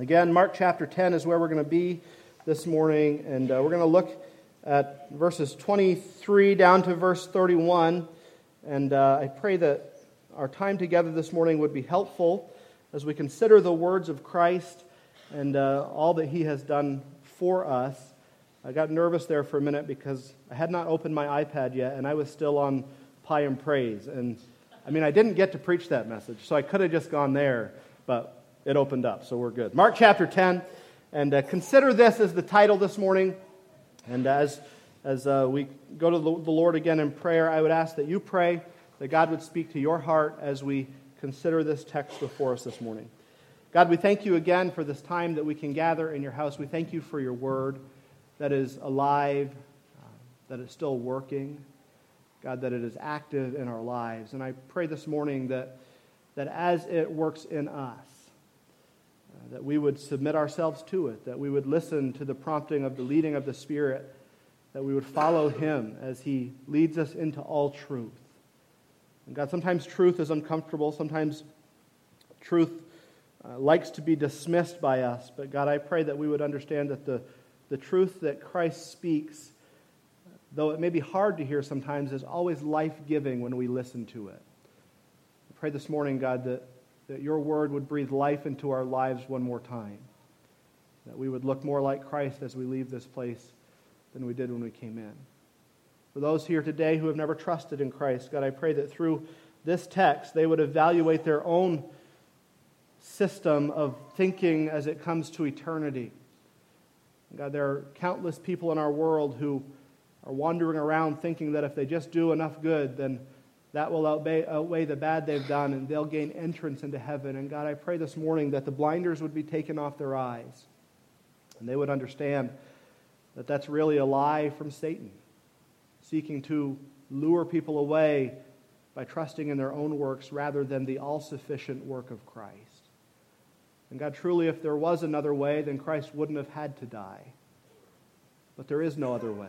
Again, Mark chapter 10 is where we're going to be this morning, and uh, we're going to look at verses 23 down to verse 31. And uh, I pray that our time together this morning would be helpful as we consider the words of Christ and uh, all that he has done for us. I got nervous there for a minute because I had not opened my iPad yet, and I was still on Pie and Praise. And I mean, I didn't get to preach that message, so I could have just gone there, but it opened up, so we're good. Mark chapter 10, and uh, consider this as the title this morning. And as, as uh, we go to the Lord again in prayer, I would ask that you pray that God would speak to your heart as we consider this text before us this morning. God, we thank you again for this time that we can gather in your house. We thank you for your word that is alive, uh, that is still working. God, that it is active in our lives. And I pray this morning that, that as it works in us, uh, that we would submit ourselves to it, that we would listen to the prompting of the leading of the Spirit, that we would follow Him as He leads us into all truth. And God, sometimes truth is uncomfortable, sometimes truth uh, likes to be dismissed by us. But God, I pray that we would understand that the, the truth that Christ speaks though it may be hard to hear sometimes, is always life giving when we listen to it. I pray this morning, God, that, that your word would breathe life into our lives one more time. That we would look more like Christ as we leave this place than we did when we came in. For those here today who have never trusted in Christ, God, I pray that through this text they would evaluate their own system of thinking as it comes to eternity. God, there are countless people in our world who are wandering around thinking that if they just do enough good, then that will outweigh, outweigh, the bad they've done and they'll gain entrance into heaven. And God, I pray this morning that the blinders would be taken off their eyes and they would understand that that's really a lie from Satan, seeking to lure people away by trusting in their own works rather than the all sufficient work of Christ. And God, truly, if there was another way, then Christ wouldn't have had to die. But there is no other way.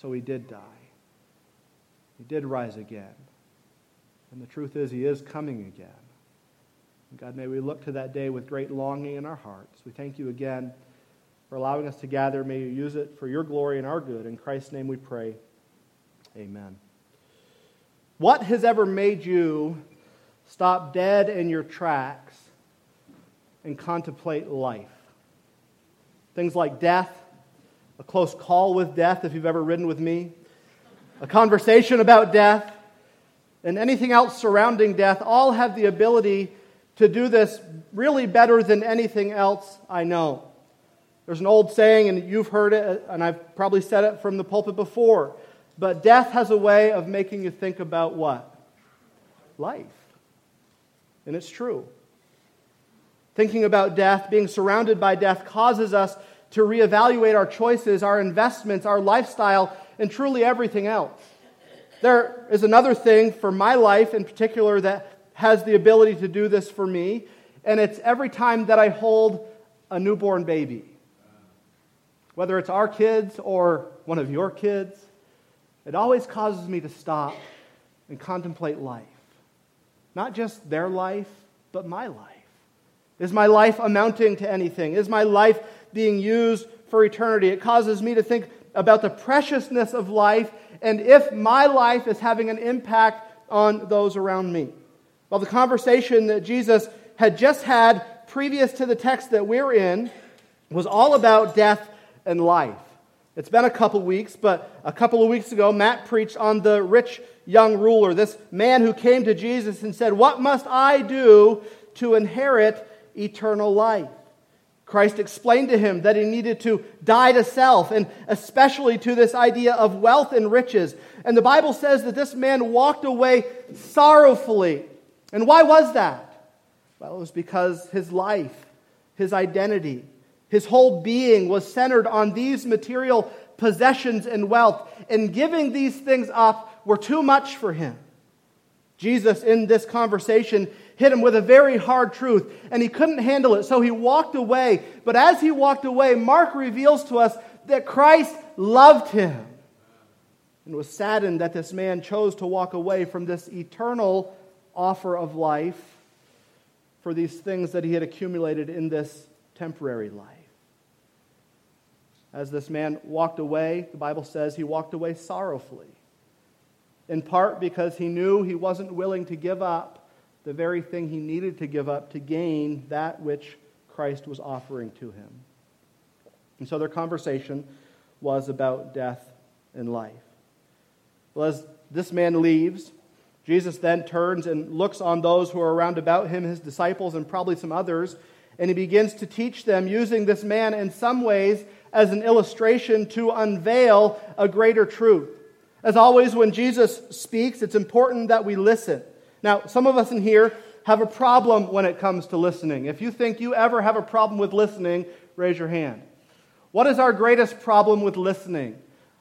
So he did die. He did rise again. And the truth is, he is coming again. And God, may we look to that day with great longing in our hearts. We thank you again for allowing us to gather. May you use it for your glory and our good. In Christ's name we pray. Amen. What has ever made you stop dead in your tracks and contemplate life? Things like death, a close call with death, if you've ever ridden with me, a conversation about death, and anything else surrounding death all have the ability to do this really better than anything else I know. There's an old saying, and you've heard it, and I've probably said it from the pulpit before, but death has a way of making you think about what? Life. And it's true. Thinking about death, being surrounded by death, causes us to reevaluate our choices, our investments, our lifestyle, and truly everything else. There is another thing for my life in particular that has the ability to do this for me, and it's every time that I hold a newborn baby. Whether it's our kids or one of your kids, it always causes me to stop and contemplate life. Not just their life, but my life. Is my life amounting to anything? Is my life being used for eternity. It causes me to think about the preciousness of life and if my life is having an impact on those around me. Well, the conversation that Jesus had just had previous to the text that we're in was all about death and life. It's been a couple weeks, but a couple of weeks ago, Matt preached on the rich young ruler, this man who came to Jesus and said, What must I do to inherit eternal life? Christ explained to him that he needed to die to self, and especially to this idea of wealth and riches. And the Bible says that this man walked away sorrowfully. And why was that? Well, it was because his life, his identity, his whole being was centered on these material possessions and wealth. And giving these things up were too much for him. Jesus, in this conversation, hit him with a very hard truth, and he couldn't handle it, so he walked away. But as he walked away, Mark reveals to us that Christ loved him and was saddened that this man chose to walk away from this eternal offer of life for these things that he had accumulated in this temporary life. As this man walked away, the Bible says he walked away sorrowfully, in part because he knew he wasn't willing to give up the very thing he needed to give up to gain that which Christ was offering to him. And so their conversation was about death and life. Well, as this man leaves, Jesus then turns and looks on those who are around about him, his disciples, and probably some others, and he begins to teach them using this man in some ways as an illustration to unveil a greater truth. As always, when Jesus speaks, it's important that we listen. Now, some of us in here have a problem when it comes to listening. If you think you ever have a problem with listening, raise your hand. What is our greatest problem with listening?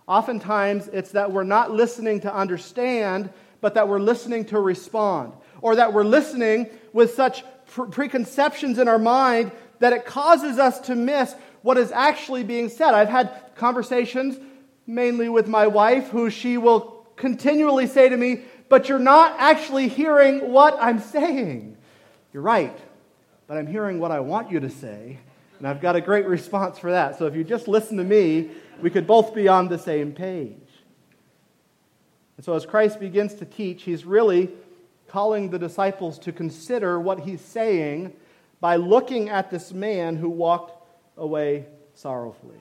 Oftentimes, it's that we're not listening to understand, but that we're listening to respond, or that we're listening with such preconceptions in our mind that it causes us to miss what is actually being said. I've had conversations mainly with my wife, who she will continually say to me, But you're not actually hearing what I'm saying. You're right, but I'm hearing what I want you to say, and I've got a great response for that. So if you just listen to me, we could both be on the same page. And so as Christ begins to teach, he's really calling the disciples to consider what he's saying by looking at this man who walked away sorrowfully.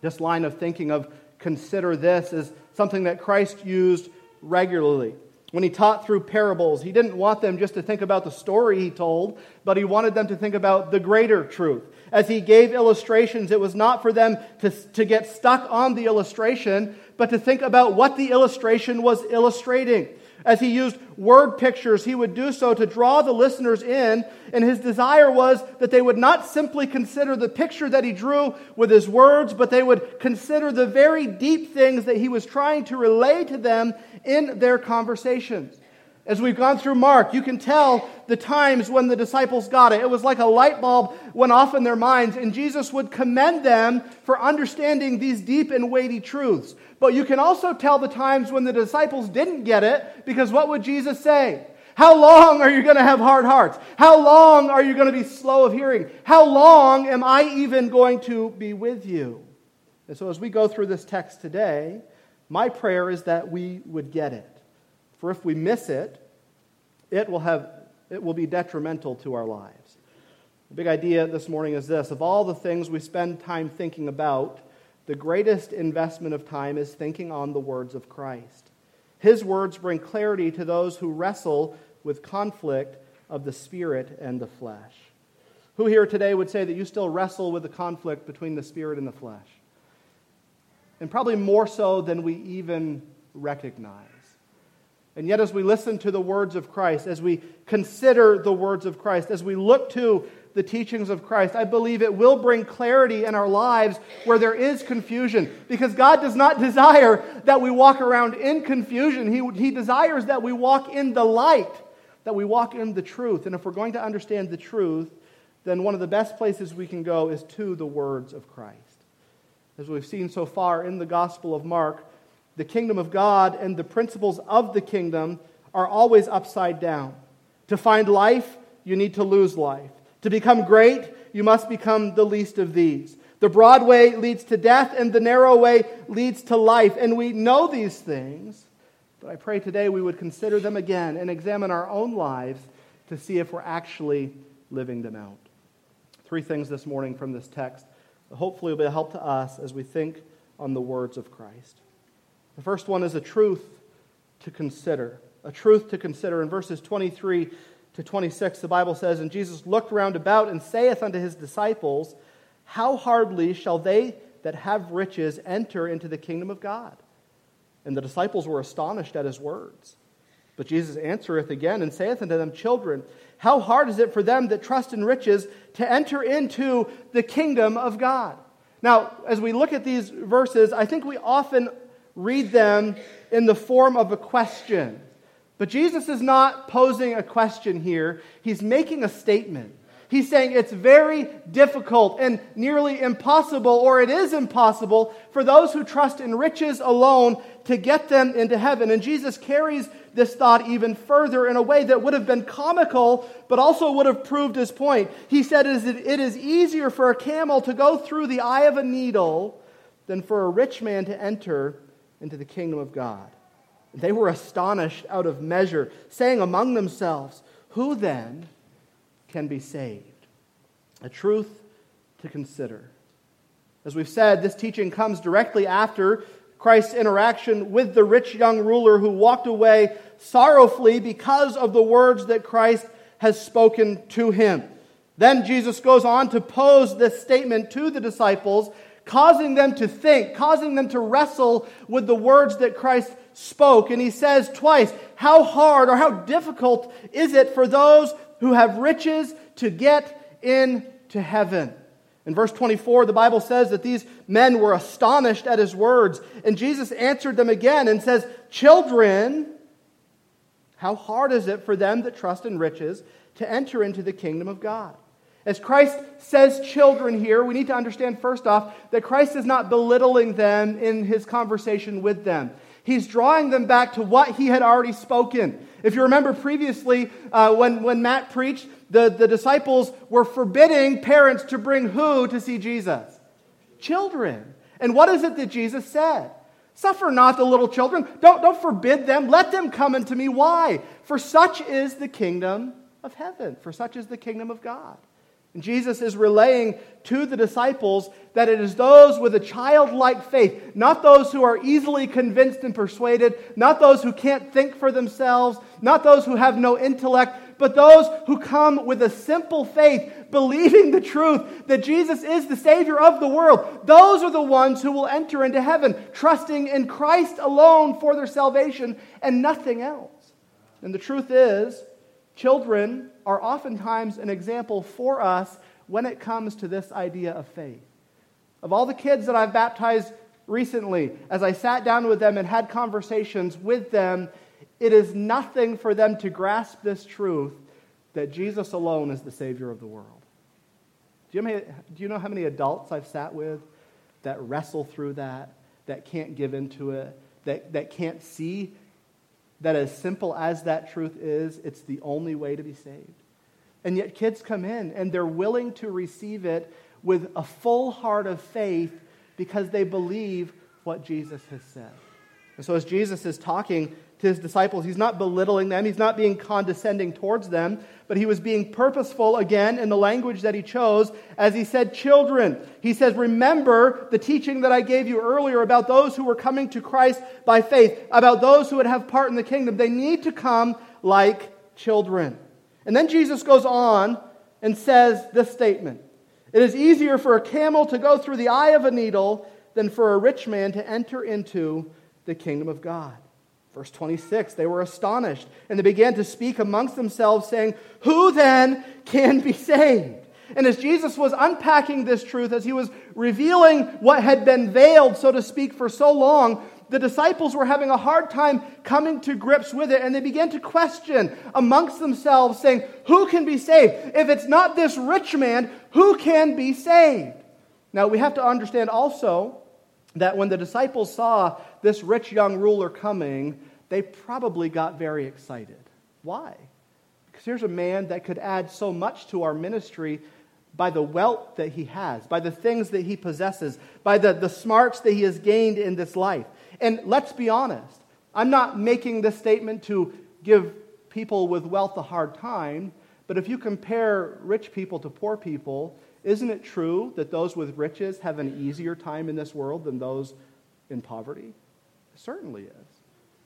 This line of thinking of consider this is something that Christ used regularly. When he taught through parables, he didn't want them just to think about the story he told, but he wanted them to think about the greater truth. As he gave illustrations, it was not for them to, to get stuck on the illustration, but to think about what the illustration was illustrating. As he used word pictures, he would do so to draw the listeners in, and his desire was that they would not simply consider the picture that he drew with his words, but they would consider the very deep things that he was trying to relay to them in their conversations. As we've gone through Mark, you can tell the times when the disciples got it. It was like a light bulb went off in their minds, and Jesus would commend them for understanding these deep and weighty truths. But you can also tell the times when the disciples didn't get it, because what would Jesus say? How long are you going to have hard hearts? How long are you going to be slow of hearing? How long am I even going to be with you? And so, as we go through this text today, my prayer is that we would get it. For if we miss it, it will, have, it will be detrimental to our lives. The big idea this morning is this of all the things we spend time thinking about, the greatest investment of time is thinking on the words of Christ. His words bring clarity to those who wrestle with conflict of the spirit and the flesh. Who here today would say that you still wrestle with the conflict between the spirit and the flesh? And probably more so than we even recognize. And yet, as we listen to the words of Christ, as we consider the words of Christ, as we look to the teachings of Christ, I believe it will bring clarity in our lives where there is confusion. Because God does not desire that we walk around in confusion, He, he desires that we walk in the light, that we walk in the truth. And if we're going to understand the truth, then one of the best places we can go is to the words of Christ. As we've seen so far in the Gospel of Mark, the kingdom of God and the principles of the kingdom are always upside down. To find life, you need to lose life. To become great, you must become the least of these. The broad way leads to death, and the narrow way leads to life. And we know these things, but I pray today we would consider them again and examine our own lives to see if we're actually living them out. Three things this morning from this text hopefully will be a help to us as we think on the words of Christ. The first one is a truth to consider. A truth to consider. In verses 23 to 26, the Bible says, And Jesus looked round about and saith unto his disciples, How hardly shall they that have riches enter into the kingdom of God? And the disciples were astonished at his words. But Jesus answereth again and saith unto them, Children, how hard is it for them that trust in riches to enter into the kingdom of God? Now, as we look at these verses, I think we often read them in the form of a question. But Jesus is not posing a question here, he's making a statement. He's saying it's very difficult and nearly impossible, or it is impossible, for those who trust in riches alone to get them into heaven. And Jesus carries this thought even further in a way that would have been comical, but also would have proved his point. He said it is easier for a camel to go through the eye of a needle than for a rich man to enter into the kingdom of God. They were astonished out of measure, saying among themselves, Who then? can be saved. A truth to consider. As we've said, this teaching comes directly after Christ's interaction with the rich young ruler who walked away sorrowfully because of the words that Christ has spoken to him. Then Jesus goes on to pose this statement to the disciples, causing them to think, causing them to wrestle with the words that Christ spoke. And he says twice, How hard or how difficult is it for those who have riches to get into heaven. In verse 24, the Bible says that these men were astonished at his words. And Jesus answered them again and says, Children, how hard is it for them that trust in riches to enter into the kingdom of God? As Christ says children here, we need to understand first off that Christ is not belittling them in his conversation with them. He's drawing them back to what he had already spoken. If you remember previously, uh, when, when Matt preached, the, the disciples were forbidding parents to bring who to see Jesus? Children. And what is it that Jesus said? Suffer not the little children. Don't, don't forbid them. Let them come unto me. Why? For such is the kingdom of heaven, for such is the kingdom of God. And Jesus is relaying to the disciples that it is those with a childlike faith, not those who are easily convinced and persuaded, not those who can't think for themselves, not those who have no intellect, but those who come with a simple faith, believing the truth that Jesus is the Savior of the world. Those are the ones who will enter into heaven, trusting in Christ alone for their salvation and nothing else. And the truth is, children are oftentimes an example for us when it comes to this idea of faith. Of all the kids that I've baptized recently, as I sat down with them and had conversations with them, it is nothing for them to grasp this truth that Jesus alone is the Savior of the world. Do you, know, do you know how many adults I've sat with that wrestle through that, that can't give into it, that, that can't see that as simple as that truth is, it's the only way to be saved. And yet, kids come in and they're willing to receive it with a full heart of faith because they believe what Jesus has said. And so, as Jesus is talking to his disciples, he's not belittling them, he's not being condescending towards them, but he was being purposeful again in the language that he chose as he said, Children. He says, Remember the teaching that I gave you earlier about those who were coming to Christ by faith, about those who would have part in the kingdom. They need to come like children. And then Jesus goes on and says this statement It is easier for a camel to go through the eye of a needle than for a rich man to enter into the kingdom of God. Verse 26, they were astonished, and they began to speak amongst themselves, saying, Who then can be saved? And as Jesus was unpacking this truth, as he was revealing what had been veiled, so to speak, for so long, the disciples were having a hard time coming to grips with it, and they began to question amongst themselves, saying, Who can be saved? If it's not this rich man, who can be saved? Now, we have to understand also that when the disciples saw this rich young ruler coming, they probably got very excited. Why? Because here's a man that could add so much to our ministry by the wealth that he has, by the things that he possesses, by the, the smarts that he has gained in this life. And let's be honest, I'm not making this statement to give people with wealth a hard time, but if you compare rich people to poor people, isn't it true that those with riches have an easier time in this world than those in poverty? Certainly is.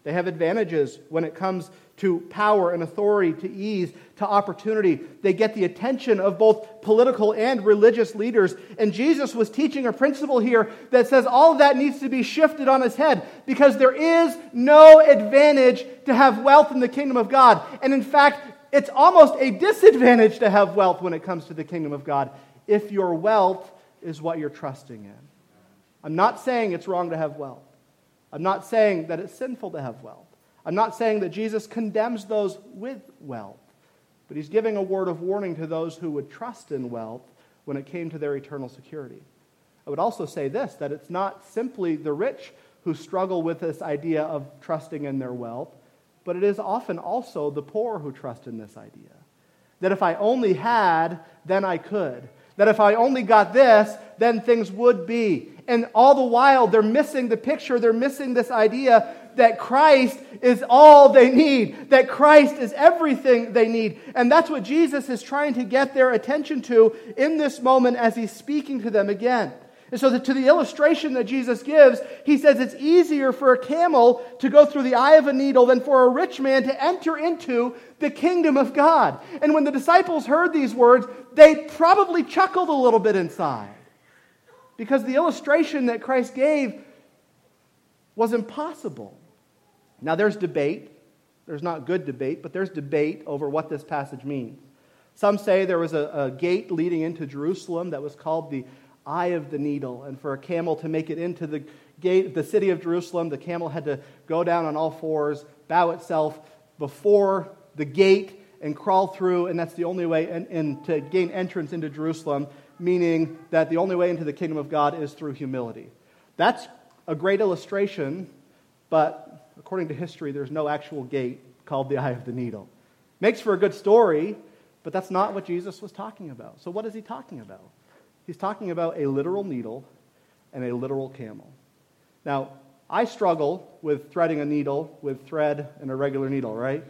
They have advantages when it comes to power and authority, to ease, to opportunity. They get the attention of both political and religious leaders. And Jesus was teaching a principle here that says all of that needs to be shifted on its head because there is no advantage to have wealth in the kingdom of God. And in fact, it's almost a disadvantage to have wealth when it comes to the kingdom of God if your wealth is what you're trusting in. I'm not saying it's wrong to have wealth. I'm not saying that it's sinful to have wealth. I'm not saying that Jesus condemns those with wealth. but he's giving a word of warning to those who would trust in wealth when it came to their eternal security. I would also say this that it's not simply the rich who struggle with this idea of trusting in their wealth, but it is often also the poor who trust in this idea. That if I only had, then I could. That if I only got this, then things would be. And all the while, they're missing the picture, they're missing this idea that Christ is all they need, that Christ is everything they need. And that's what Jesus is trying to get their attention to in this moment as he's speaking to them again. And so, the, to the illustration that Jesus gives, he says it's easier for a camel to go through the eye of a needle than for a rich man to enter into the kingdom of God. And when the disciples heard these words, they probably chuckled a little bit inside because the illustration that Christ gave was impossible. Now, there's debate. There's not good debate, but there's debate over what this passage means. Some say there was a, a gate leading into Jerusalem that was called the eye of the needle. And for a camel to make it into the gate, of the city of Jerusalem, the camel had to go down on all fours, bow itself before the gate, and crawl through. And that's the only way in, in, to gain entrance into Jerusalem, meaning that the only way into the kingdom of God is through humility. That's a great illustration, but according to history, there's no actual gate called the eye of the needle. Makes for a good story, but that's not what Jesus was talking about. So, what is he talking about? He's talking about a literal needle and a literal camel. Now, I struggle with threading a needle with thread and a regular needle, right?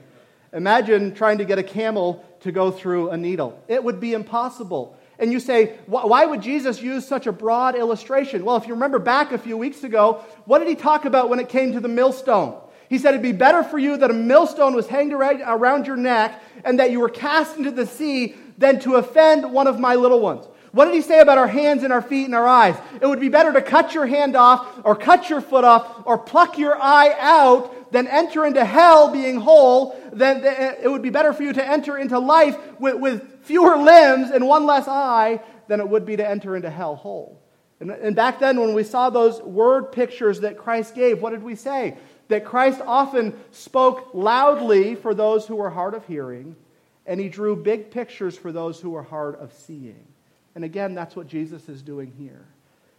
Imagine trying to get a camel to go through a needle. It would be impossible. And you say, why would Jesus use such a broad illustration? Well, if you remember back a few weeks ago, what did he talk about when it came to the millstone? He said it'd be better for you that a millstone was hanged around your neck and that you were cast into the sea than to offend one of my little ones. What did he say about our hands and our feet and our eyes? It would be better to cut your hand off or cut your foot off or pluck your eye out than enter into hell being whole. Then it would be better for you to enter into life with, with fewer limbs and one less eye than it would be to enter into hell whole. And, and back then, when we saw those word pictures that Christ gave, what did we say? That Christ often spoke loudly for those who were hard of hearing, and he drew big pictures for those who were hard of seeing. And again, that's what Jesus is doing here.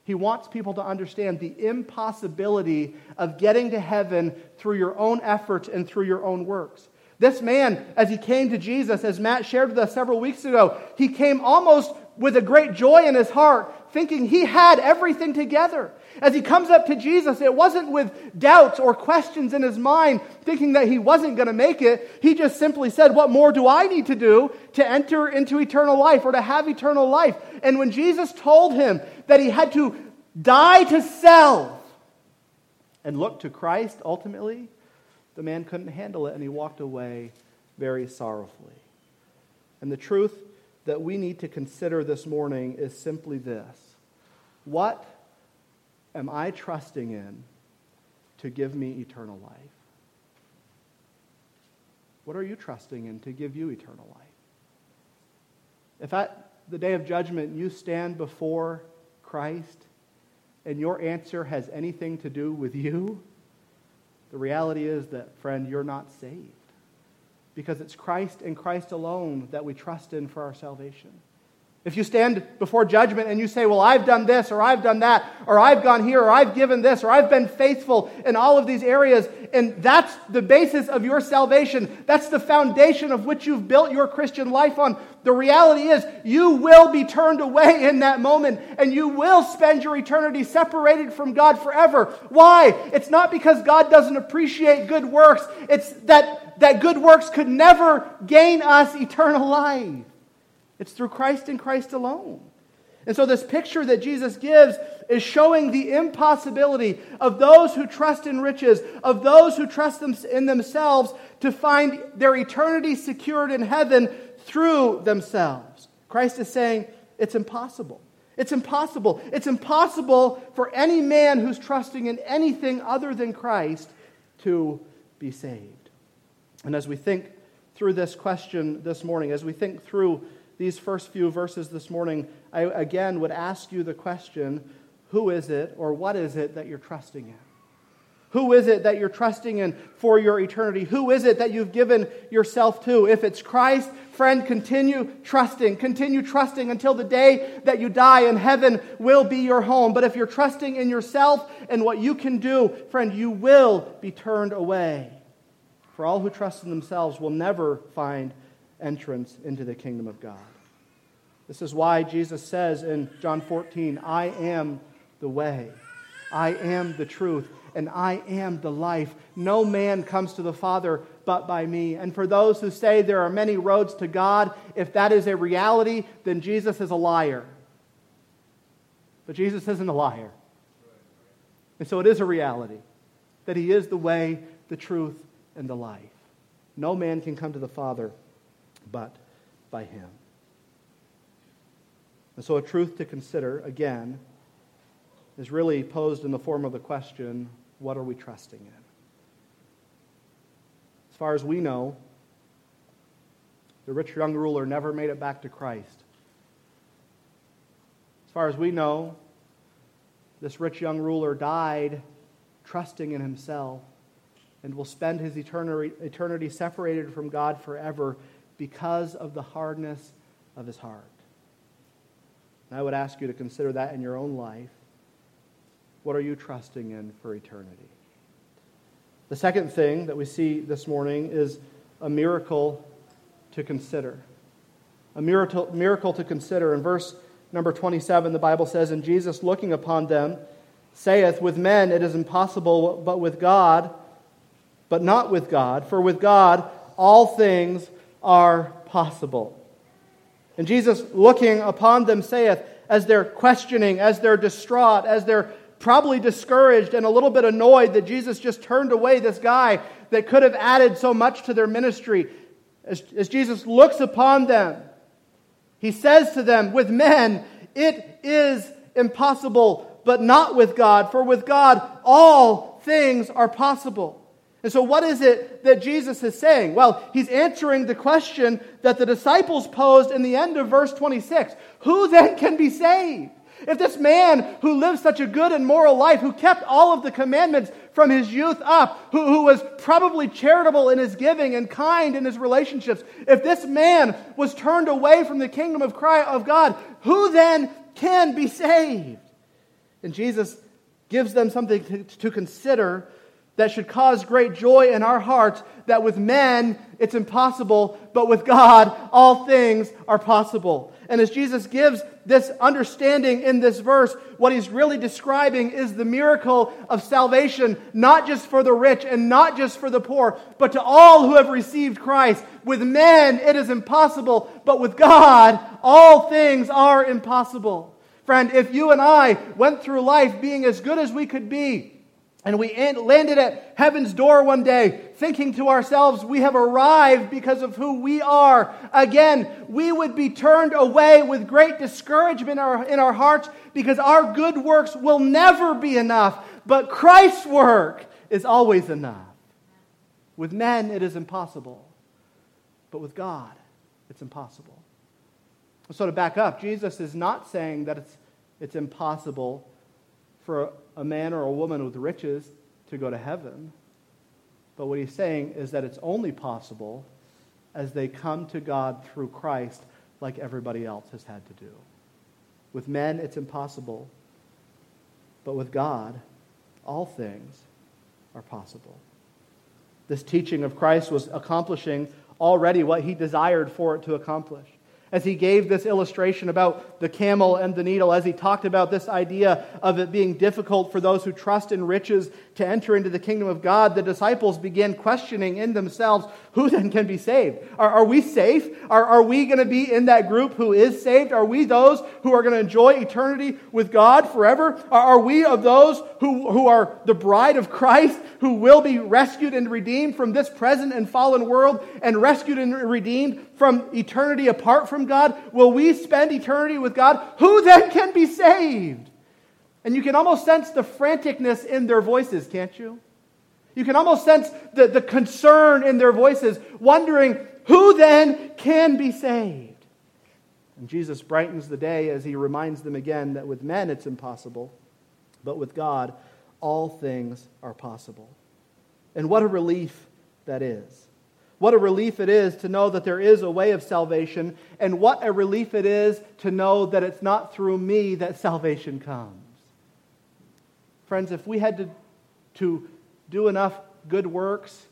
He wants people to understand the impossibility of getting to heaven through your own efforts and through your own works. This man, as he came to Jesus, as Matt shared with us several weeks ago, he came almost with a great joy in his heart, thinking he had everything together. As he comes up to Jesus, it wasn't with doubts or questions in his mind, thinking that he wasn't going to make it. He just simply said, What more do I need to do to enter into eternal life or to have eternal life? And when Jesus told him that he had to die to self and look to Christ ultimately, the man couldn't handle it and he walked away very sorrowfully. And the truth that we need to consider this morning is simply this What am I trusting in to give me eternal life? What are you trusting in to give you eternal life? If at the day of judgment you stand before Christ and your answer has anything to do with you, the reality is that, friend, you're not saved. Because it's Christ and Christ alone that we trust in for our salvation. If you stand before judgment and you say, Well, I've done this, or I've done that, or I've gone here, or I've given this, or I've been faithful in all of these areas, and that's the basis of your salvation, that's the foundation of which you've built your Christian life on, the reality is you will be turned away in that moment, and you will spend your eternity separated from God forever. Why? It's not because God doesn't appreciate good works, it's that, that good works could never gain us eternal life. It's through Christ and Christ alone. And so, this picture that Jesus gives is showing the impossibility of those who trust in riches, of those who trust in themselves to find their eternity secured in heaven through themselves. Christ is saying it's impossible. It's impossible. It's impossible for any man who's trusting in anything other than Christ to be saved. And as we think through this question this morning, as we think through these first few verses this morning, I again would ask you the question who is it or what is it that you're trusting in? Who is it that you're trusting in for your eternity? Who is it that you've given yourself to? If it's Christ, friend, continue trusting. Continue trusting until the day that you die, and heaven will be your home. But if you're trusting in yourself and what you can do, friend, you will be turned away. For all who trust in themselves will never find entrance into the kingdom of God. This is why Jesus says in John 14, I am the way, I am the truth, and I am the life. No man comes to the Father but by me. And for those who say there are many roads to God, if that is a reality, then Jesus is a liar. But Jesus isn't a liar. And so it is a reality that He is the way, the truth, and the life. No man can come to the Father but by Him. And so, a truth to consider, again, is really posed in the form of the question what are we trusting in? As far as we know, the rich young ruler never made it back to Christ. As far as we know, this rich young ruler died trusting in himself and will spend his eternity, separated from God forever because of the hardness of his heart. And I would ask you to consider that in your own life. What are you trusting in for eternity? The second thing that we see this morning is a miracle to consider. A miracle, miracle to consider. In verse number 27, the Bible says, And Jesus, looking upon them, saith, With men it is impossible, but with God, but not with God. For with God all things are possible. And Jesus, looking upon them, saith, as they're questioning, as they're distraught, as they're probably discouraged and a little bit annoyed that Jesus just turned away this guy that could have added so much to their ministry. As, as Jesus looks upon them, he says to them, With men, it is impossible, but not with God, for with God, all things are possible. And so, what is it that Jesus is saying? Well, he's answering the question that the disciples posed in the end of verse 26 Who then can be saved? If this man who lived such a good and moral life, who kept all of the commandments from his youth up, who, who was probably charitable in his giving and kind in his relationships, if this man was turned away from the kingdom of, Christ, of God, who then can be saved? And Jesus gives them something to, to consider that should cause great joy in our hearts that with men it's impossible, but with God all things are possible. And as Jesus gives this understanding in this verse, what he's really describing is the miracle of salvation, not just for the rich and not just for the poor, but to all who have received Christ. With men it is impossible, but with God all things are impossible. Friend, if you and I went through life being as good as we could be, and we landed at heaven's door one day thinking to ourselves, we have arrived because of who we are. Again, we would be turned away with great discouragement in our, hearts because our good works will never be enough. But Christ's work is always enough. With men, it is impossible. But with God, it's impossible. So to back up, Jesus is not saying that it's, it's impossible for a man or a woman with riches to go to heaven. But what he's saying is that it's only possible as they come to God through Christ like everybody else has had to do. With men, it's impossible. But with God, all things are possible. This teaching of Christ was accomplishing already what he desired for it to accomplish as he gave this illustration about the camel and the needle, as he talked about this idea of it being difficult for those who trust in riches to enter into the kingdom of God, the disciples began questioning in themselves who then can be saved? Are, are we safe? Are, are we going to be in that group who is saved? Are we those who are going to enjoy eternity with God forever? Are, are we of those who, who are the bride of Christ, who will be rescued and redeemed from this present and fallen world and rescued and redeemed from eternity apart from God? Will we spend eternity with God? Who then can be saved? And you can almost sense the franticness in their voices, can't you? You can almost sense the, the concern in their voices, wondering who then can be saved. And Jesus brightens the day as he reminds them again that with men it's impossible, but with God all things are possible. And what a relief that is. What a relief it is to know that there is a way of salvation, and what a relief it is to know that it's not through me that salvation comes. Friends, if we had to, to do enough good works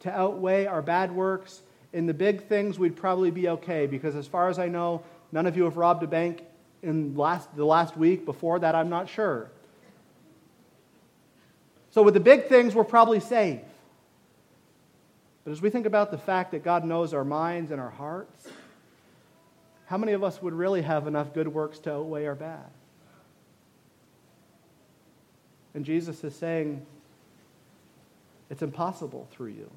to outweigh our bad works, in the big things, we'd probably be okay because, as far as I know, none of you have robbed a bank in last, the last week. Before that, I'm not sure. So, with the big things, we're probably safe. But as we think about the fact that God knows our minds and our hearts, how many of us would really have enough good works to outweigh our bad? And Jesus is saying, it's impossible through you.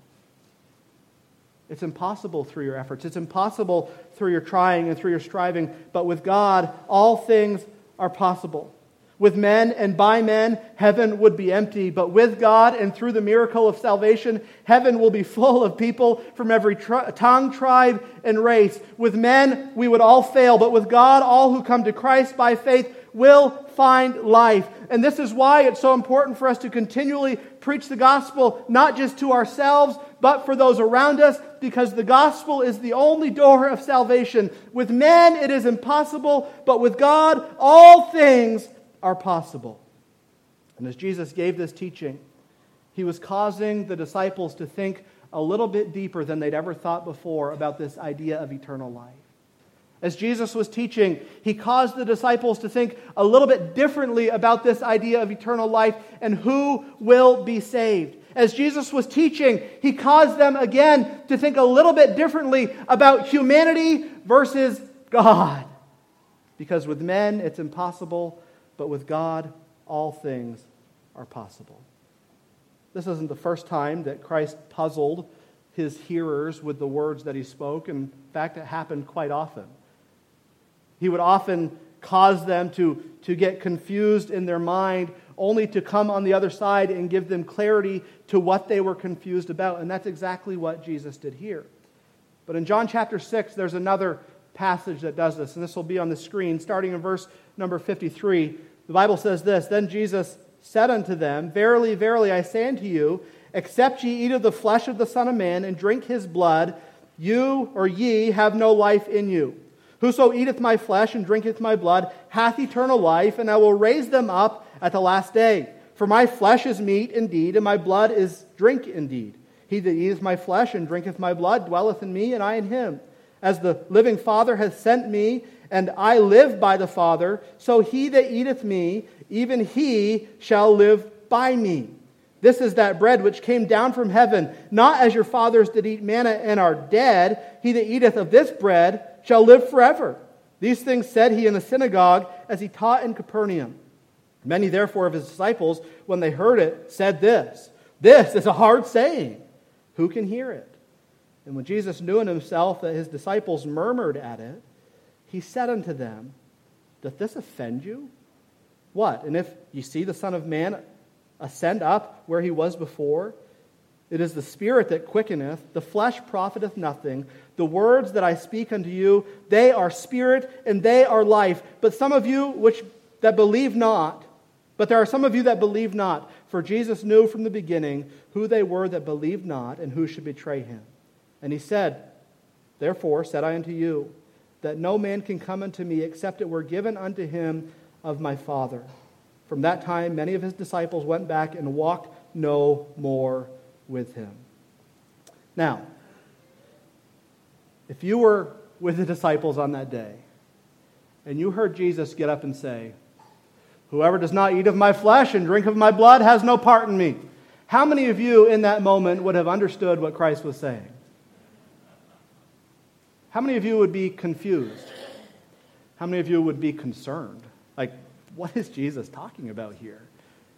It's impossible through your efforts. It's impossible through your trying and through your striving. But with God, all things are possible. With men and by men, heaven would be empty. But with God and through the miracle of salvation, heaven will be full of people from every tri- tongue, tribe, and race. With men, we would all fail. But with God, all who come to Christ by faith will find life. And this is why it's so important for us to continually preach the gospel, not just to ourselves, but for those around us, because the gospel is the only door of salvation. With men, it is impossible, but with God, all things are possible. And as Jesus gave this teaching, he was causing the disciples to think a little bit deeper than they'd ever thought before about this idea of eternal life. As Jesus was teaching, he caused the disciples to think a little bit differently about this idea of eternal life and who will be saved. As Jesus was teaching, he caused them again to think a little bit differently about humanity versus God. Because with men, it's impossible, but with God, all things are possible. This isn't the first time that Christ puzzled his hearers with the words that he spoke. In fact, it happened quite often. He would often cause them to, to get confused in their mind, only to come on the other side and give them clarity to what they were confused about. And that's exactly what Jesus did here. But in John chapter 6, there's another passage that does this, and this will be on the screen, starting in verse number 53. The Bible says this Then Jesus said unto them, Verily, verily, I say unto you, except ye eat of the flesh of the Son of Man and drink his blood, you or ye have no life in you. Whoso eateth my flesh and drinketh my blood hath eternal life, and I will raise them up at the last day. For my flesh is meat indeed, and my blood is drink indeed. He that eateth my flesh and drinketh my blood dwelleth in me, and I in him. As the living Father hath sent me, and I live by the Father, so he that eateth me, even he shall live by me. This is that bread which came down from heaven, not as your fathers did eat manna and are dead. He that eateth of this bread shall live forever. These things said he in the synagogue as he taught in Capernaum. Many, therefore, of his disciples, when they heard it, said this This is a hard saying. Who can hear it? And when Jesus knew in himself that his disciples murmured at it, he said unto them, Doth this offend you? What? And if ye see the Son of Man ascend up where he was before, it is the Spirit that quickeneth, the flesh profiteth nothing. The words that I speak unto you, they are spirit and they are life. But some of you which that believe not, but there are some of you that believe not, for Jesus knew from the beginning who they were that believed not and who should betray him. And he said, Therefore said I unto you, that no man can come unto me except it were given unto him of my Father. From that time, many of his disciples went back and walked no more with him. Now, if you were with the disciples on that day and you heard Jesus get up and say, Whoever does not eat of my flesh and drink of my blood has no part in me. How many of you in that moment would have understood what Christ was saying? How many of you would be confused? How many of you would be concerned? Like, what is Jesus talking about here?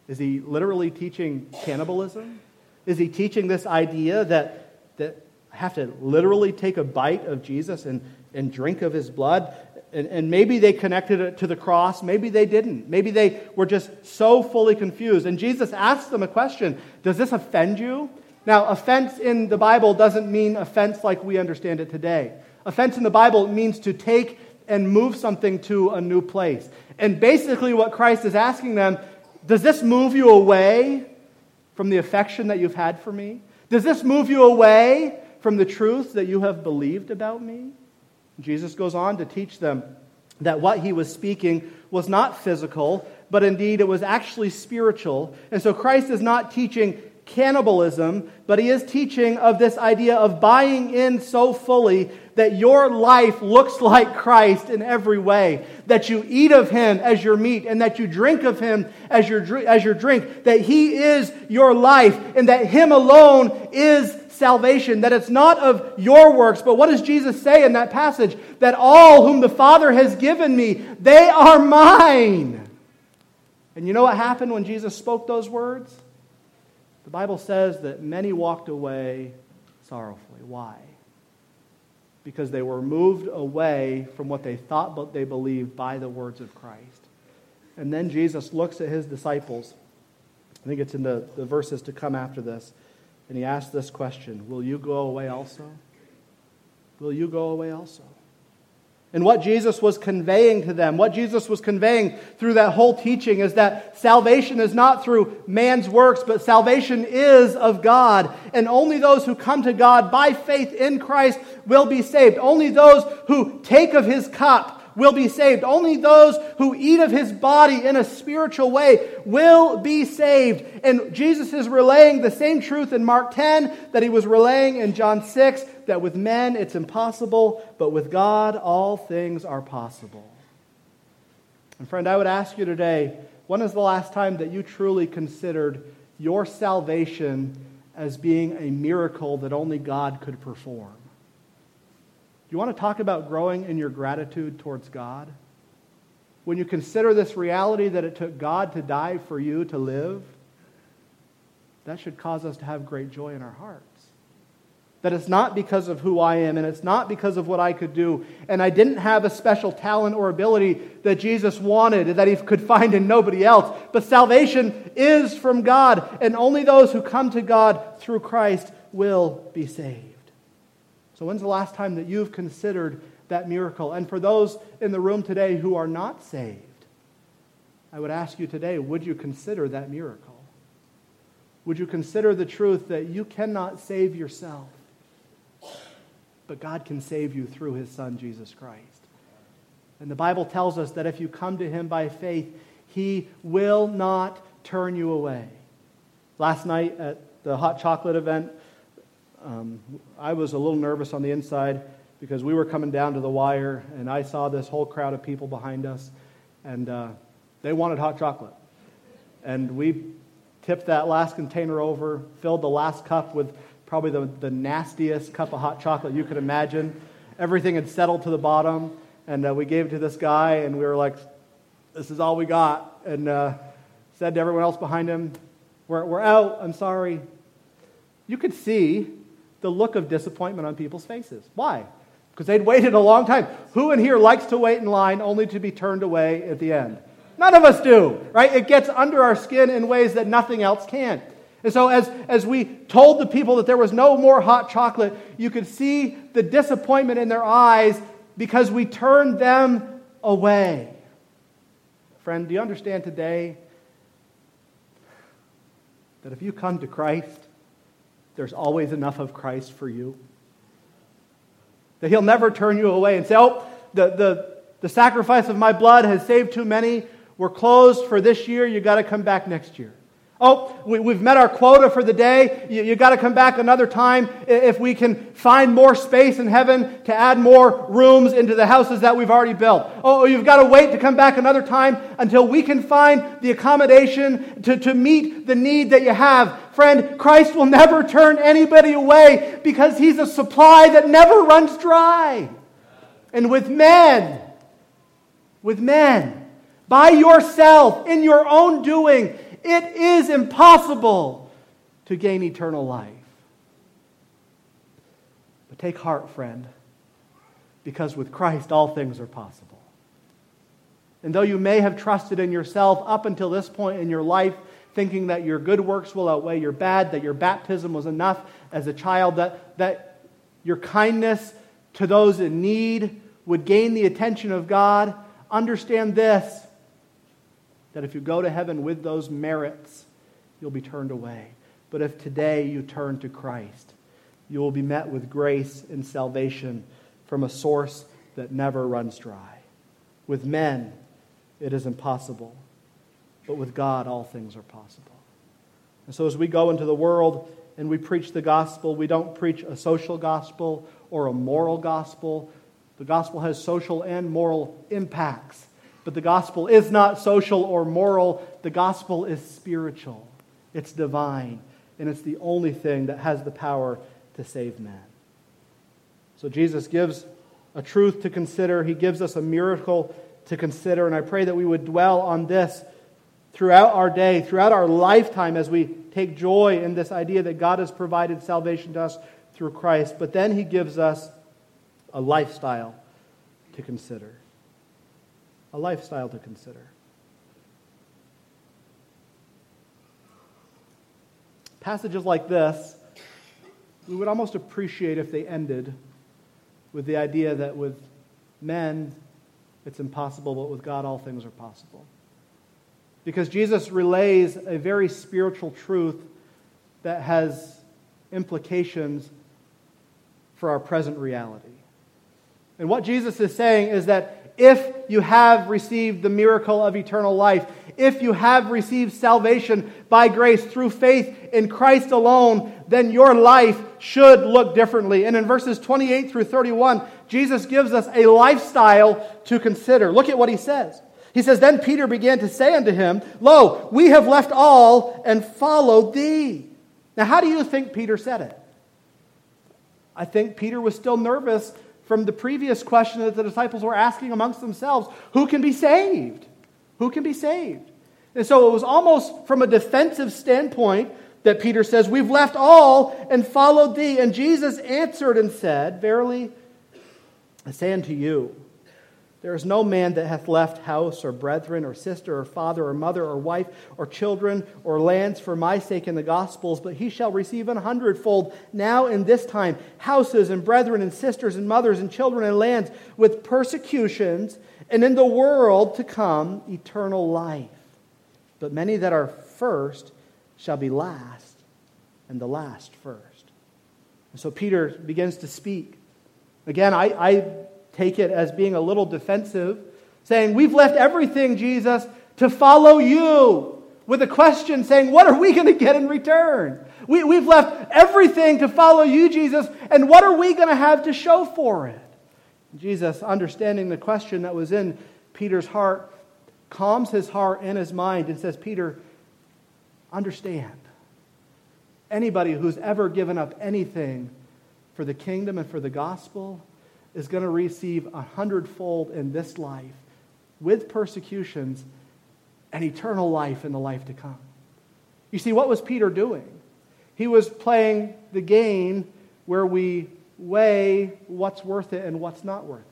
Is he literally teaching cannibalism? Is he teaching this idea that, that I have to literally take a bite of Jesus and, and drink of his blood? And, and maybe they connected it to the cross. Maybe they didn't. Maybe they were just so fully confused. And Jesus asked them a question Does this offend you? Now, offense in the Bible doesn't mean offense like we understand it today. Offense in the Bible means to take and move something to a new place. And basically, what Christ is asking them Does this move you away from the affection that you've had for me? Does this move you away from the truth that you have believed about me? Jesus goes on to teach them that what he was speaking was not physical, but indeed it was actually spiritual. And so Christ is not teaching cannibalism, but he is teaching of this idea of buying in so fully that your life looks like Christ in every way, that you eat of him as your meat, and that you drink of him as your, as your drink, that he is your life, and that him alone is salvation, that it's not of your works, but what does Jesus say in that passage? That all whom the Father has given me, they are mine. And you know what happened when Jesus spoke those words? The Bible says that many walked away sorrowfully. Why? Because they were moved away from what they thought but they believed by the words of Christ. And then Jesus looks at his disciples. I think it's in the, the verses to come after this. And he asks this question Will you go away also? Will you go away also? And what Jesus was conveying to them, what Jesus was conveying through that whole teaching is that salvation is not through man's works, but salvation is of God. And only those who come to God by faith in Christ will be saved. Only those who take of his cup will be saved. Only those who eat of his body in a spiritual way will be saved. And Jesus is relaying the same truth in Mark 10 that he was relaying in John 6 that with men it's impossible, but with God all things are possible. And friend, I would ask you today when is the last time that you truly considered your salvation as being a miracle that only God could perform? Do you want to talk about growing in your gratitude towards God? When you consider this reality that it took God to die for you to live, that should cause us to have great joy in our hearts. That it's not because of who I am and it's not because of what I could do. And I didn't have a special talent or ability that Jesus wanted that he could find in nobody else. But salvation is from God, and only those who come to God through Christ will be saved. So, when's the last time that you've considered that miracle? And for those in the room today who are not saved, I would ask you today would you consider that miracle? Would you consider the truth that you cannot save yourself, but God can save you through his Son, Jesus Christ? And the Bible tells us that if you come to him by faith, he will not turn you away. Last night at the hot chocolate event, um, I was a little nervous on the inside because we were coming down to the wire, and I saw this whole crowd of people behind us, and uh, they wanted hot chocolate. And we tipped that last container over, filled the last cup with probably the, the nastiest cup of hot chocolate you could imagine. Everything had settled to the bottom, and uh, we gave it to this guy, and we were like, this is all we got. And uh, said to everyone else behind him, we're, we're out, I'm sorry. You could see the look of disappointment on people's faces. Why? Because they'd waited a long time. Who in here likes to wait in line only to be turned away at the end? None of us do, right? It gets under our skin in ways that nothing else can. And so, as, as we told the people that there was no more hot chocolate, you could see the disappointment in their eyes because we turned them away. Friend, do you understand today that if you come to Christ, there's always enough of Christ for you. That He'll never turn you away and say, Oh, the, the, the sacrifice of my blood has saved too many. We're closed for this year. You've got to come back next year. Oh, we, have met our quota for the day. You, you got to come back another time if we can find more space in heaven to add more rooms into the houses that we've already built. Oh, oh you've got to wait to come back another time until we can find the accommodation to, to meet the need that you have. Friend, Christ will never turn anybody away because he's a supply that never runs dry. And with men, with men, by yourself, in your own doing, it is impossible to gain eternal life. But take heart, friend, because with Christ all things are possible. And though you may have trusted in yourself up until this point in your life, thinking that your good works will outweigh your bad, that your baptism was enough as a child, that, that your kindness to those in need would gain the attention of God, understand this that if you go to heaven with those merits, you'll be turned away. But if today you turn to Christ, you will be met with grace and salvation from a source that never runs dry. With men, it is impossible, but with God, all things are possible. And so, as we go into the world and we preach the gospel, we don't preach a social gospel or a moral gospel. The gospel has social and moral impacts, but the gospel is not social or moral. The gospel is spiritual, it's divine, and it's the only thing that has the power to save men. So, Jesus gives a truth to consider, He gives us a miracle to consider, and I pray that we would dwell on this throughout our day, throughout our lifetime, as we take joy in this idea that God has provided salvation to us through Christ. But then He gives us a lifestyle to consider. A lifestyle to consider. Passages like this, we would almost appreciate if they ended with the idea that with men it's impossible, but with God all things are possible. Because Jesus relays a very spiritual truth that has implications for our present reality. And what Jesus is saying is that if you have received the miracle of eternal life, if you have received salvation by grace through faith in Christ alone, then your life should look differently. And in verses 28 through 31, Jesus gives us a lifestyle to consider. Look at what he says. He says, Then Peter began to say unto him, Lo, we have left all and followed thee. Now, how do you think Peter said it? I think Peter was still nervous from the previous question that the disciples were asking amongst themselves who can be saved? Who can be saved? And so it was almost from a defensive standpoint that Peter says, We've left all and followed thee. And Jesus answered and said, Verily, I say unto you, there is no man that hath left house or brethren or sister or father or mother or wife or children or lands for my sake in the Gospels, but he shall receive an hundredfold now in this time houses and brethren and sisters and mothers and children and lands with persecutions, and in the world to come eternal life. But many that are first shall be last, and the last first. And so Peter begins to speak. Again, I, I take it as being a little defensive, saying, We've left everything, Jesus, to follow you. With a question saying, What are we going to get in return? We, we've left everything to follow you, Jesus, and what are we going to have to show for it? Jesus, understanding the question that was in Peter's heart, calms his heart and his mind and says, Peter, understand. Anybody who's ever given up anything for the kingdom and for the gospel is going to receive a hundredfold in this life with persecutions and eternal life in the life to come. You see, what was Peter doing? He was playing the game where we weigh what's worth it and what's not worth it.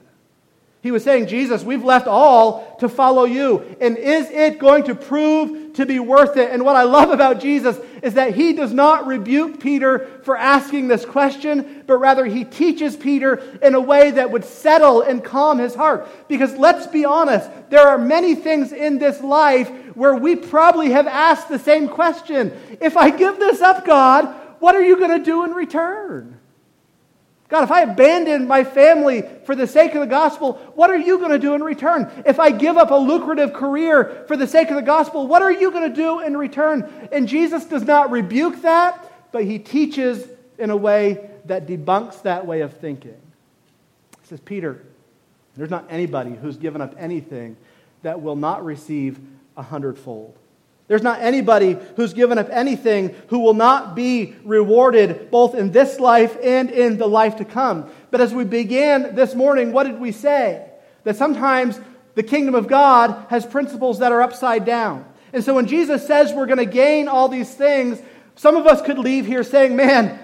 He was saying, Jesus, we've left all to follow you. And is it going to prove to be worth it? And what I love about Jesus is that he does not rebuke Peter for asking this question, but rather he teaches Peter in a way that would settle and calm his heart. Because let's be honest, there are many things in this life where we probably have asked the same question If I give this up, God, what are you going to do in return? God, if I abandon my family for the sake of the gospel, what are you going to do in return? If I give up a lucrative career for the sake of the gospel, what are you going to do in return? And Jesus does not rebuke that, but he teaches in a way that debunks that way of thinking. He says, Peter, there's not anybody who's given up anything that will not receive a hundredfold. There's not anybody who's given up anything who will not be rewarded both in this life and in the life to come. But as we began this morning, what did we say? That sometimes the kingdom of God has principles that are upside down. And so when Jesus says we're going to gain all these things, some of us could leave here saying, man,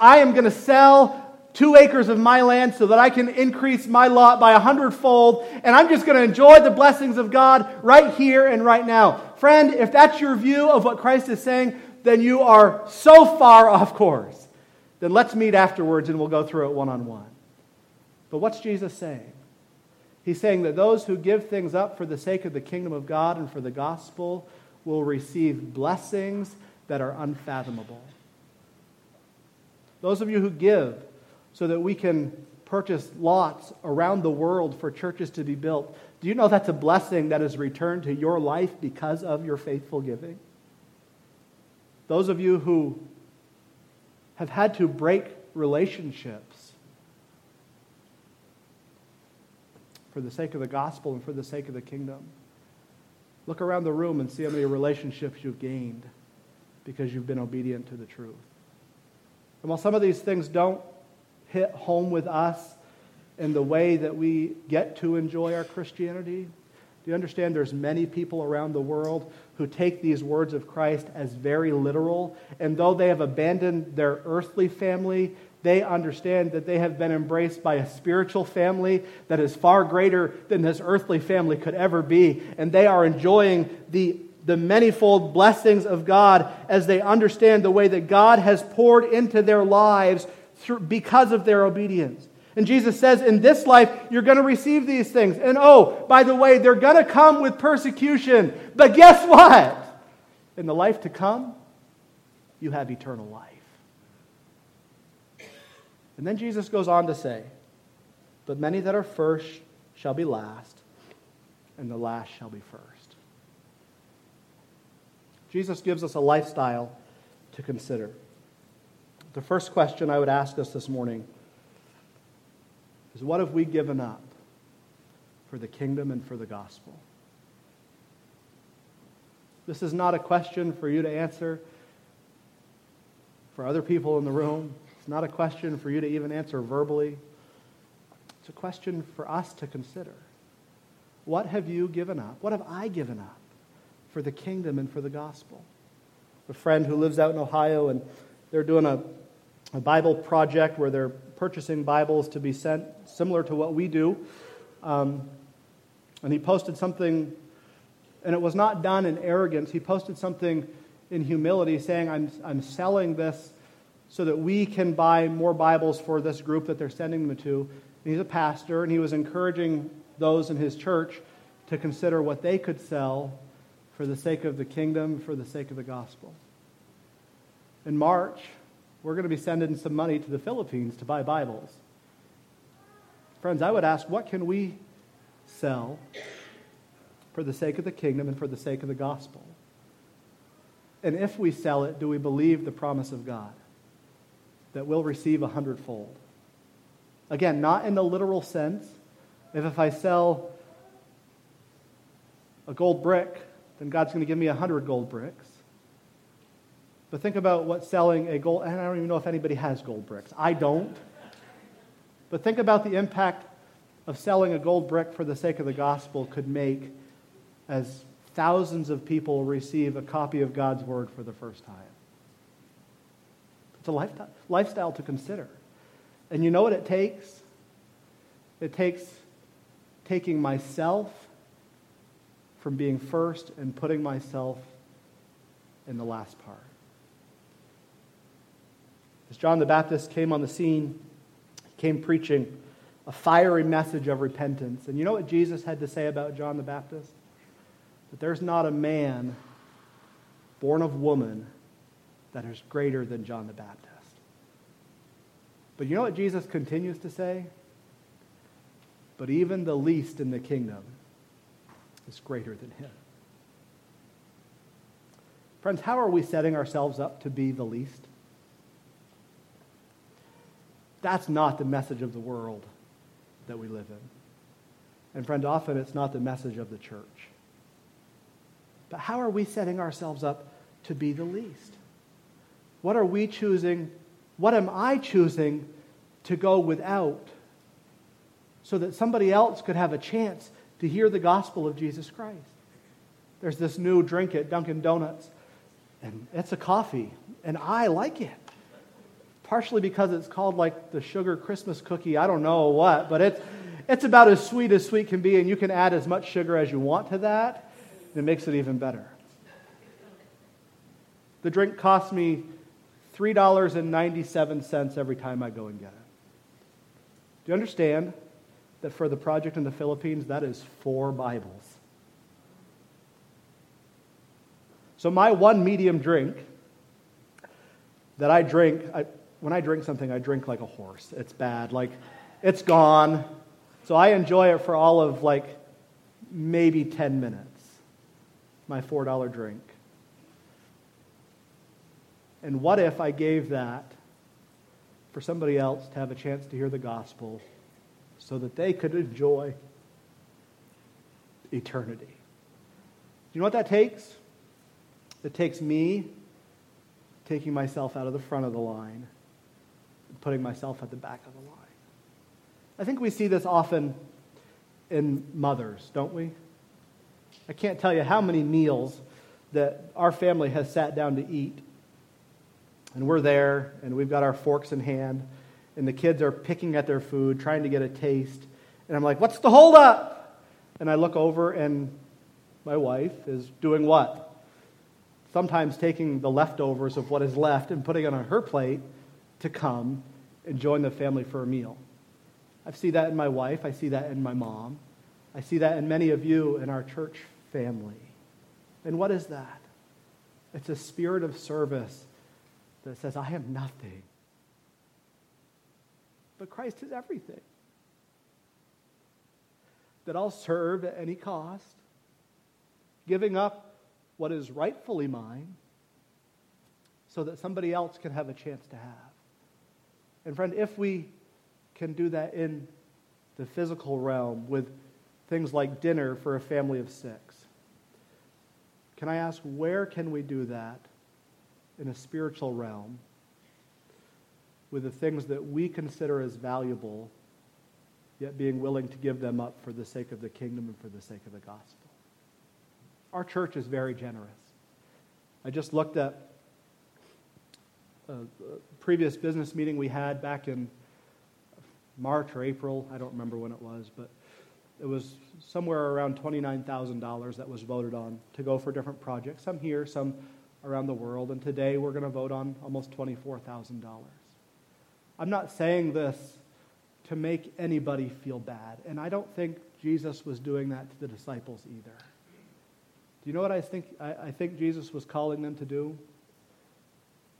I am going to sell two acres of my land so that I can increase my lot by a hundredfold, and I'm just going to enjoy the blessings of God right here and right now. Friend, if that's your view of what Christ is saying, then you are so far off course. Then let's meet afterwards and we'll go through it one on one. But what's Jesus saying? He's saying that those who give things up for the sake of the kingdom of God and for the gospel will receive blessings that are unfathomable. Those of you who give so that we can purchase lots around the world for churches to be built, do you know that's a blessing that is returned to your life because of your faithful giving? Those of you who have had to break relationships for the sake of the gospel and for the sake of the kingdom. Look around the room and see how many relationships you've gained because you've been obedient to the truth. And while some of these things don't hit home with us in the way that we get to enjoy our Christianity, do you understand there's many people around the world who take these words of Christ as very literal, and though they have abandoned their earthly family they understand that they have been embraced by a spiritual family that is far greater than this earthly family could ever be. And they are enjoying the, the manifold blessings of God as they understand the way that God has poured into their lives through, because of their obedience. And Jesus says, in this life, you're going to receive these things. And oh, by the way, they're going to come with persecution. But guess what? In the life to come, you have eternal life. And then Jesus goes on to say, But many that are first shall be last, and the last shall be first. Jesus gives us a lifestyle to consider. The first question I would ask us this morning is what have we given up for the kingdom and for the gospel? This is not a question for you to answer for other people in the room. It's not a question for you to even answer verbally. It's a question for us to consider. What have you given up? What have I given up for the kingdom and for the gospel? A friend who lives out in Ohio, and they're doing a, a Bible project where they're purchasing Bibles to be sent similar to what we do. Um, and he posted something, and it was not done in arrogance. He posted something in humility saying, I'm, I'm selling this so that we can buy more Bibles for this group that they're sending them to. And he's a pastor, and he was encouraging those in his church to consider what they could sell for the sake of the kingdom, for the sake of the gospel. In March, we're going to be sending some money to the Philippines to buy Bibles. Friends, I would ask, what can we sell for the sake of the kingdom and for the sake of the gospel? And if we sell it, do we believe the promise of God? that we'll receive a hundredfold. Again, not in the literal sense. If, if I sell a gold brick, then God's going to give me a hundred gold bricks. But think about what selling a gold, and I don't even know if anybody has gold bricks. I don't. But think about the impact of selling a gold brick for the sake of the gospel could make as thousands of people receive a copy of God's word for the first time. It's a lifestyle, lifestyle to consider. And you know what it takes? It takes taking myself from being first and putting myself in the last part. As John the Baptist came on the scene, he came preaching a fiery message of repentance. And you know what Jesus had to say about John the Baptist? That there's not a man born of woman that is greater than John the Baptist. But you know what Jesus continues to say? But even the least in the kingdom is greater than him. Friends, how are we setting ourselves up to be the least? That's not the message of the world that we live in. And friend, often it's not the message of the church. But how are we setting ourselves up to be the least? What are we choosing? What am I choosing to go without so that somebody else could have a chance to hear the gospel of Jesus Christ? There's this new drink at Dunkin' Donuts, and it's a coffee, and I like it. Partially because it's called like the sugar Christmas cookie, I don't know what, but it's, it's about as sweet as sweet can be, and you can add as much sugar as you want to that, and it makes it even better. The drink costs me $3.97 every time I go and get it. Do you understand that for the project in the Philippines, that is four Bibles. So, my one medium drink that I drink, I, when I drink something, I drink like a horse. It's bad. Like, it's gone. So, I enjoy it for all of like maybe 10 minutes. My $4 drink. And what if I gave that for somebody else to have a chance to hear the gospel so that they could enjoy eternity? You know what that takes? It takes me taking myself out of the front of the line putting myself at the back of the line. I think we see this often in mothers, don't we? I can't tell you how many meals that our family has sat down to eat. And we're there, and we've got our forks in hand, and the kids are picking at their food, trying to get a taste. And I'm like, what's the holdup? And I look over, and my wife is doing what? sometimes taking the leftovers of what is left and putting it on her plate to come and join the family for a meal. I see that in my wife. I see that in my mom. I see that in many of you in our church family. And what is that? It's a spirit of service that says, I am nothing. But Christ is everything. That I'll serve at any cost, giving up what is rightfully mine so that somebody else can have a chance to have. And, friend, if we can do that in the physical realm with things like dinner for a family of six, can I ask, where can we do that in a spiritual realm with the things that we consider as valuable, yet being willing to give them up for the sake of the kingdom and for the sake of the gospel? Our church is very generous. I just looked at previous business meeting we had back in March or April. I don't remember when it was, but it was somewhere around $29,000 that was voted on to go for different projects, some here, some around the world. And today we're going to vote on almost $24,000. I'm not saying this to make anybody feel bad, and I don't think Jesus was doing that to the disciples either. Do you know what I think, I, I think Jesus was calling them to do?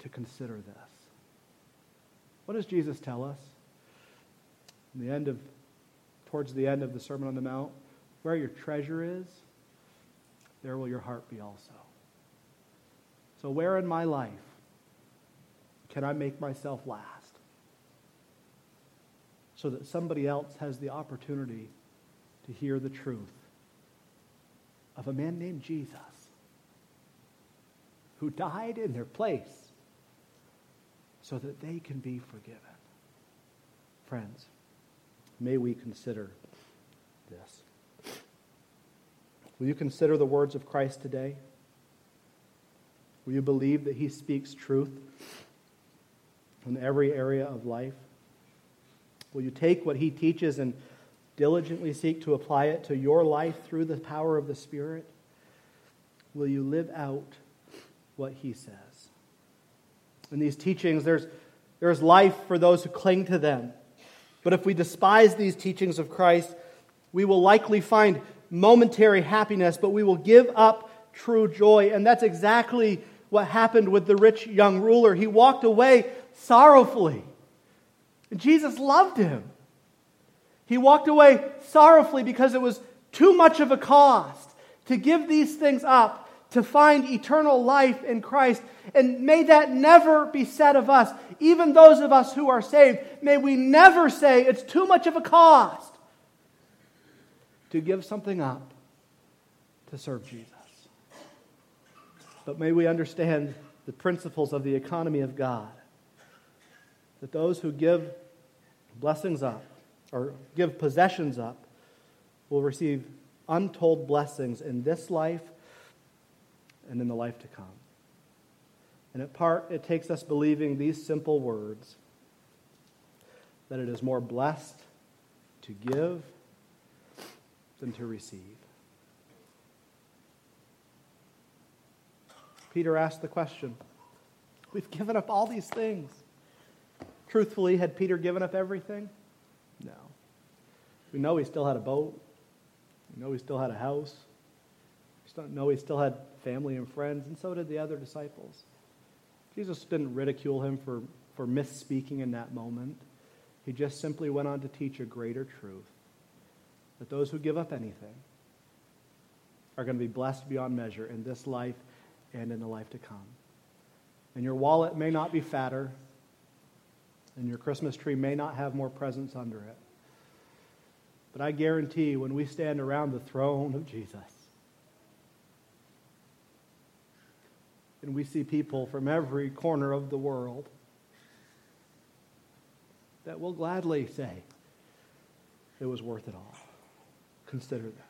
To consider this. What does Jesus tell us? In the end of, towards the end of the Sermon on the Mount, where your treasure is, there will your heart be also. So, where in my life can I make myself last so that somebody else has the opportunity to hear the truth of a man named Jesus who died in their place so that they can be forgiven. Friends, may we consider this. Will you consider the words of Christ today? Will you believe that he speaks truth in every area of life? Will you take what he teaches and diligently seek to apply it to your life through the power of the Spirit? Will you live out what He says? In these teachings, there's, there's life for those who cling to them. But if we despise these teachings of Christ, we will likely find momentary happiness, but we will give up true joy. And that's exactly what happened with the rich young ruler. He walked away sorrowfully. Jesus loved him. He walked away sorrowfully because it was too much of a cost to give these things up to find eternal life in Christ. And may that never be said of us, even those of us who are saved. May we never say it's too much of a cost to give something up to serve Jesus. But may we understand the principles of the economy of God. That those who give blessings up or give possessions up will receive untold blessings in this life and in the life to come. And at part, it takes us believing these simple words that it is more blessed to give than to receive. Peter asked the question We've given up all these things. Truthfully, had Peter given up everything? No. We know he still had a boat. We know he still had a house. We know he still had family and friends, and so did the other disciples. Jesus didn't ridicule him for, for misspeaking in that moment. He just simply went on to teach a greater truth that those who give up anything are going to be blessed beyond measure in this life and in the life to come. And your wallet may not be fatter, and your Christmas tree may not have more presents under it. But I guarantee when we stand around the throne of Jesus and we see people from every corner of the world, that will gladly say, it was worth it all. Consider that.